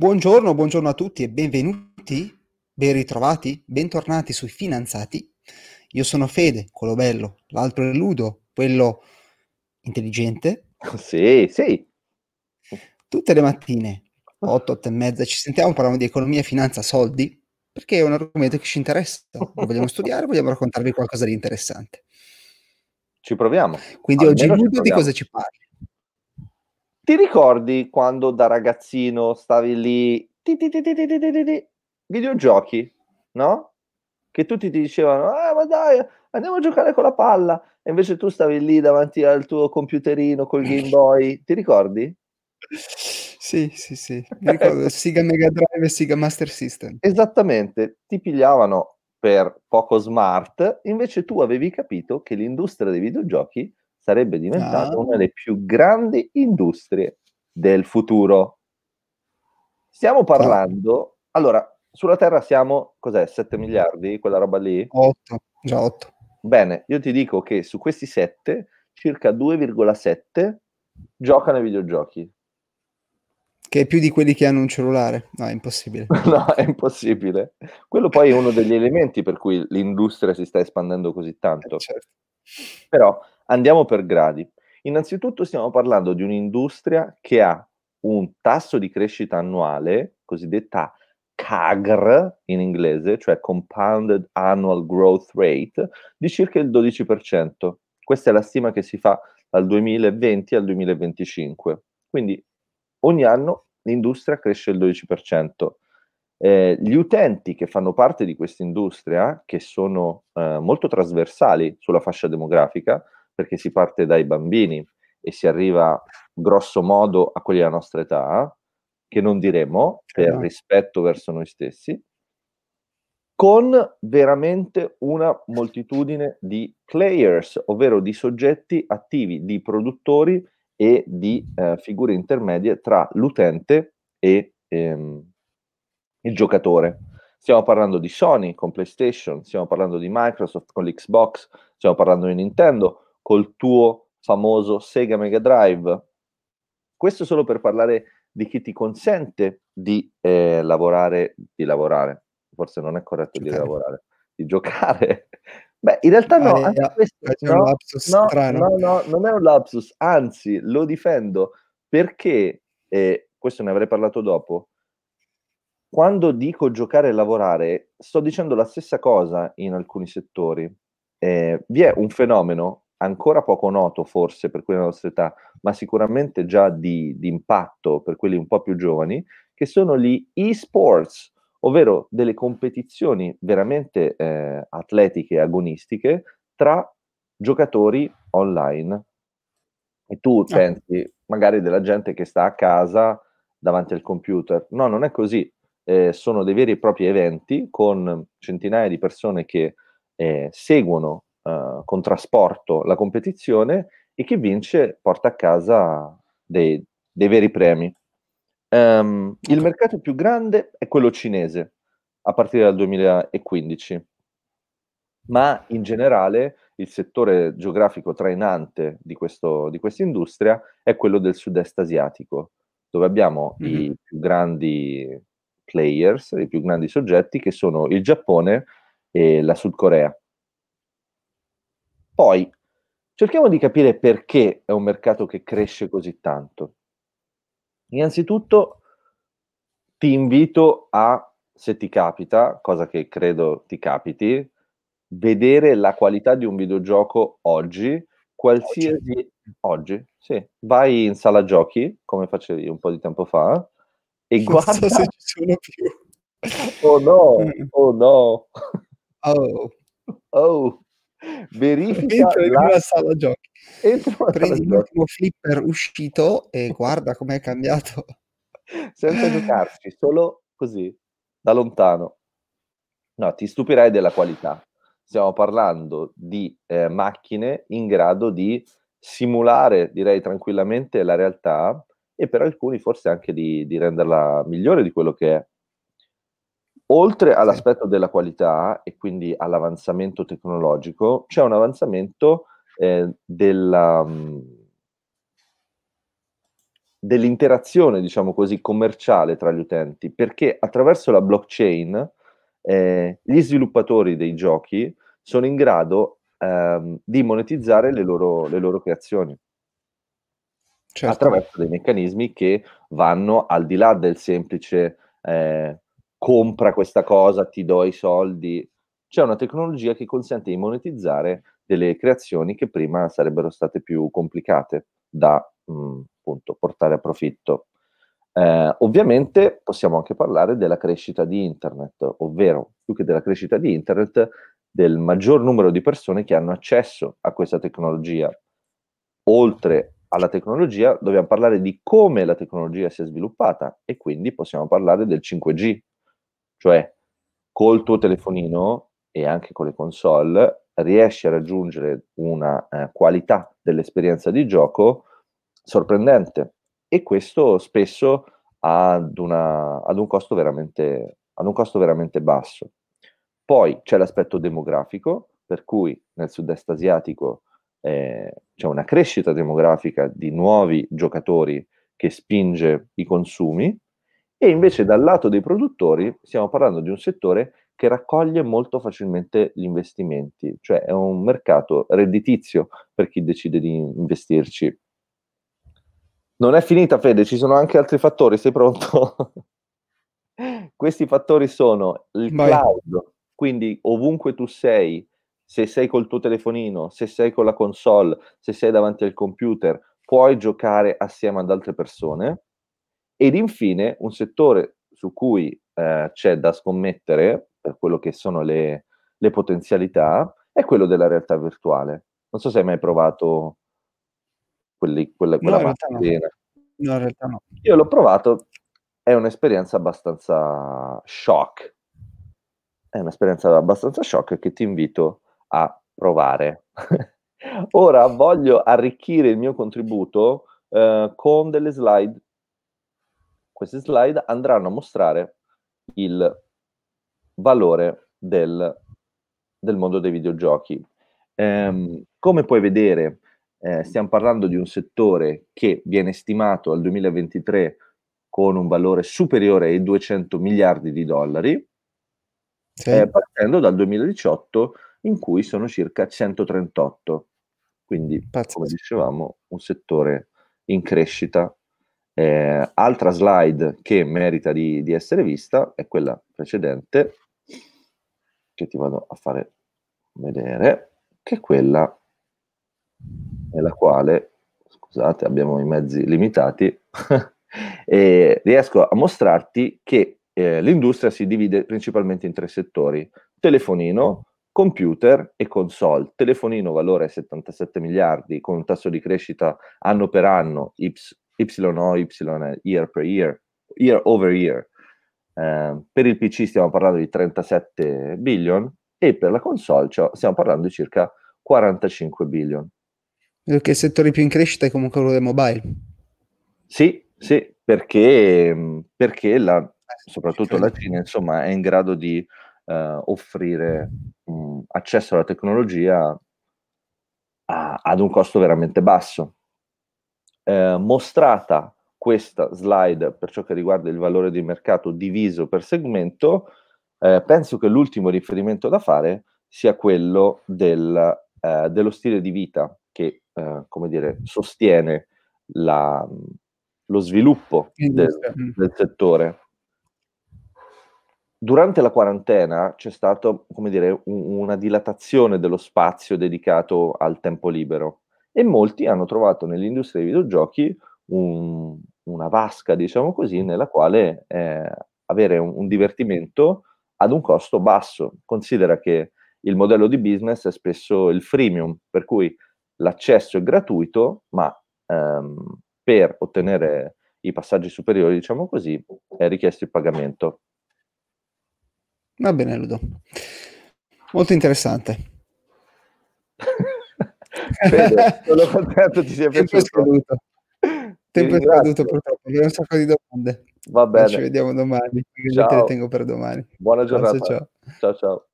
Buongiorno, buongiorno a tutti e benvenuti, ben ritrovati, bentornati sui Finanzati. Io sono Fede, quello bello, l'altro è Ludo, quello intelligente. Sì, sì. Tutte le mattine, 8, 8 e mezza, ci sentiamo, parliamo di economia, finanza, soldi, perché è un argomento che ci interessa. Vogliamo studiare, vogliamo raccontarvi qualcosa di interessante. Ci proviamo. Quindi Almeno oggi Ludo di cosa ci parli? Ti ricordi quando da ragazzino stavi lì, ti, ti, ti, videogiochi, no? Che tutti ti dicevano, ah, ma dai, andiamo a giocare con la palla, e invece tu stavi lì davanti al tuo computerino col Game Boy, ti ricordi? Sì, sì, sì, mi ricordo Sega Mega Drive e Sega Master System. Esattamente, ti pigliavano per poco smart, invece tu avevi capito che l'industria dei videogiochi sarebbe diventata ah. una delle più grandi industrie del futuro. Stiamo parlando, ah. allora, sulla Terra siamo, cos'è, 7 miliardi, quella roba lì? 8, già 8. Bene, io ti dico che su questi 7, circa 2,7 giocano ai videogiochi. Che è più di quelli che hanno un cellulare? No, è impossibile. no, è impossibile. Quello poi è uno degli elementi per cui l'industria si sta espandendo così tanto. Eh, certo. Però Andiamo per gradi. Innanzitutto stiamo parlando di un'industria che ha un tasso di crescita annuale, cosiddetta CAGR in inglese, cioè Compounded Annual Growth Rate, di circa il 12%. Questa è la stima che si fa dal 2020 al 2025. Quindi ogni anno l'industria cresce il 12%. Eh, gli utenti che fanno parte di questa industria, che sono eh, molto trasversali sulla fascia demografica, perché si parte dai bambini e si arriva grosso modo a quelli della nostra età, che non diremo per rispetto verso noi stessi, con veramente una moltitudine di players, ovvero di soggetti attivi, di produttori e di eh, figure intermedie tra l'utente e ehm, il giocatore. Stiamo parlando di Sony con PlayStation, stiamo parlando di Microsoft con l'Xbox, stiamo parlando di Nintendo, col tuo famoso Sega Mega Drive. Questo solo per parlare di chi ti consente di eh, lavorare, di lavorare, forse non è corretto giocare. dire lavorare, di giocare. Beh, in realtà no, ah, anche questo, no, no, no, no, non è un lapsus, anzi lo difendo perché, eh, questo ne avrei parlato dopo, quando dico giocare e lavorare, sto dicendo la stessa cosa in alcuni settori. Eh, vi è un fenomeno ancora poco noto forse per quelli della nostra età, ma sicuramente già di, di impatto per quelli un po' più giovani, che sono gli e-sports, ovvero delle competizioni veramente eh, atletiche e agonistiche tra giocatori online. E tu ah. pensi magari della gente che sta a casa davanti al computer. No, non è così. Eh, sono dei veri e propri eventi con centinaia di persone che eh, seguono uh, con trasporto la competizione e chi vince porta a casa dei, dei veri premi. Um, il mercato più grande è quello cinese a partire dal 2015, ma in generale il settore geografico trainante di, questo, di questa industria è quello del sud-est asiatico, dove abbiamo mm-hmm. i più grandi players, i più grandi soggetti che sono il Giappone e la Sud Corea. Poi cerchiamo di capire perché è un mercato che cresce così tanto. Innanzitutto ti invito a, se ti capita, cosa che credo ti capiti, vedere la qualità di un videogioco oggi, qualsiasi oggi, oggi sì, vai in sala giochi, come facevi un po' di tempo fa, e non guarda so se ci sono più. Oh no, oh no. Oh. Oh. Verifica Entra in una sala giochi. Entra Prendi l'ultimo flipper uscito e guarda com'è cambiato. Senza giocarci, solo così, da lontano. No, ti stupirai della qualità. Stiamo parlando di eh, macchine in grado di simulare, direi tranquillamente, la realtà e per alcuni forse anche di, di renderla migliore di quello che è. Oltre all'aspetto della qualità e quindi all'avanzamento tecnologico, c'è un avanzamento eh, della, mm, dell'interazione, diciamo così, commerciale tra gli utenti, perché attraverso la blockchain eh, gli sviluppatori dei giochi sono in grado ehm, di monetizzare le loro, le loro creazioni. Certo. attraverso dei meccanismi che vanno al di là del semplice eh, compra questa cosa, ti do i soldi. C'è una tecnologia che consente di monetizzare delle creazioni che prima sarebbero state più complicate da mh, mm, appunto, portare a profitto. Eh, ovviamente possiamo anche parlare della crescita di internet, ovvero più che della crescita di internet, del maggior numero di persone che hanno accesso a questa tecnologia. Oltre alla tecnologia, dobbiamo parlare di come la tecnologia si è sviluppata e quindi possiamo parlare del 5G, cioè col tuo telefonino e anche con le console riesci a raggiungere una eh, qualità dell'esperienza di gioco sorprendente e questo spesso ad, una, ad, un, costo veramente, ad un costo veramente basso. Poi c'è l'aspetto demografico, per cui nel sud-est asiatico eh, c'è una crescita demografica di nuovi giocatori che spinge i consumi e invece dal lato dei produttori stiamo parlando di un settore che raccoglie molto facilmente gli investimenti, cioè è un mercato redditizio per chi decide di investirci. Non è finita Fede, ci sono anche altri fattori, sei pronto? Questi fattori sono il Vai. cloud, quindi ovunque tu sei, se sei col tuo telefonino, se sei con la console, se sei davanti al computer, puoi giocare assieme ad altre persone. Ed infine un settore su cui eh, c'è da scommettere per quello che sono le, le, potenzialità è quello della realtà virtuale. Non so se hai mai provato quelli, quella, quella no, in no. no, in realtà no. Io l'ho provato, è un'esperienza abbastanza shock. È un'esperienza abbastanza shock che ti invito a provare. Ora voglio arricchire il mio contributo eh, con delle slide. Queste slide andranno a mostrare il valore del, del mondo dei videogiochi. Eh, come puoi vedere, eh, stiamo parlando di un settore che viene stimato al 2023 con un valore superiore ai 200 miliardi di dollari, sì. eh, partendo dal 2018 in cui sono circa 138. Quindi, Pazzesco. come dicevamo, un settore in crescita. Eh, altra slide che merita di, di, essere vista è quella precedente, che ti vado a fare vedere, che è quella nella quale, scusate, abbiamo i mezzi limitati, e riesco a mostrarti che eh, l'industria si divide principalmente in tre settori. Telefonino, computer e console. Telefonino valore 77 miliardi con un tasso di crescita anno per anno, y, YO, Y, year per year, year over year. Eh, per il PC stiamo parlando di 37 billion e per la console cioè, stiamo parlando di circa 45 billion. Perché il settore più in crescita è comunque quello del mobile. Sì, sì, perché, perché la, eh, soprattutto la Cina insomma, è in grado di uh, offrire um, accesso alla tecnologia a, ad un costo veramente basso. Eh, mostrata questa slide per ciò che riguarda il valore di mercato diviso per segmento, eh, penso che l'ultimo riferimento da fare sia quello del, eh, dello stile di vita che, eh, come dire, sostiene la, lo sviluppo del, del settore. Durante la quarantena c'è stata, come dire, un, una dilatazione dello spazio dedicato al tempo libero e molti hanno trovato nell'industria dei videogiochi un, una vasca, diciamo così, nella quale eh, avere un, un, divertimento ad un costo basso. Considera che il modello di business è spesso il freemium, per cui l'accesso è gratuito, ma ehm, per ottenere i passaggi superiori, diciamo così, è richiesto il pagamento. Va bene, Ludo. Molto interessante. Fede, sono contento ti sia Tempo è scaduto. Tempo è scaduto purtroppo, abbiamo un sacco di domande. Va bene. Ci vediamo domani, ciao. te le tengo per domani. Buona giornata. ciao. ciao. ciao.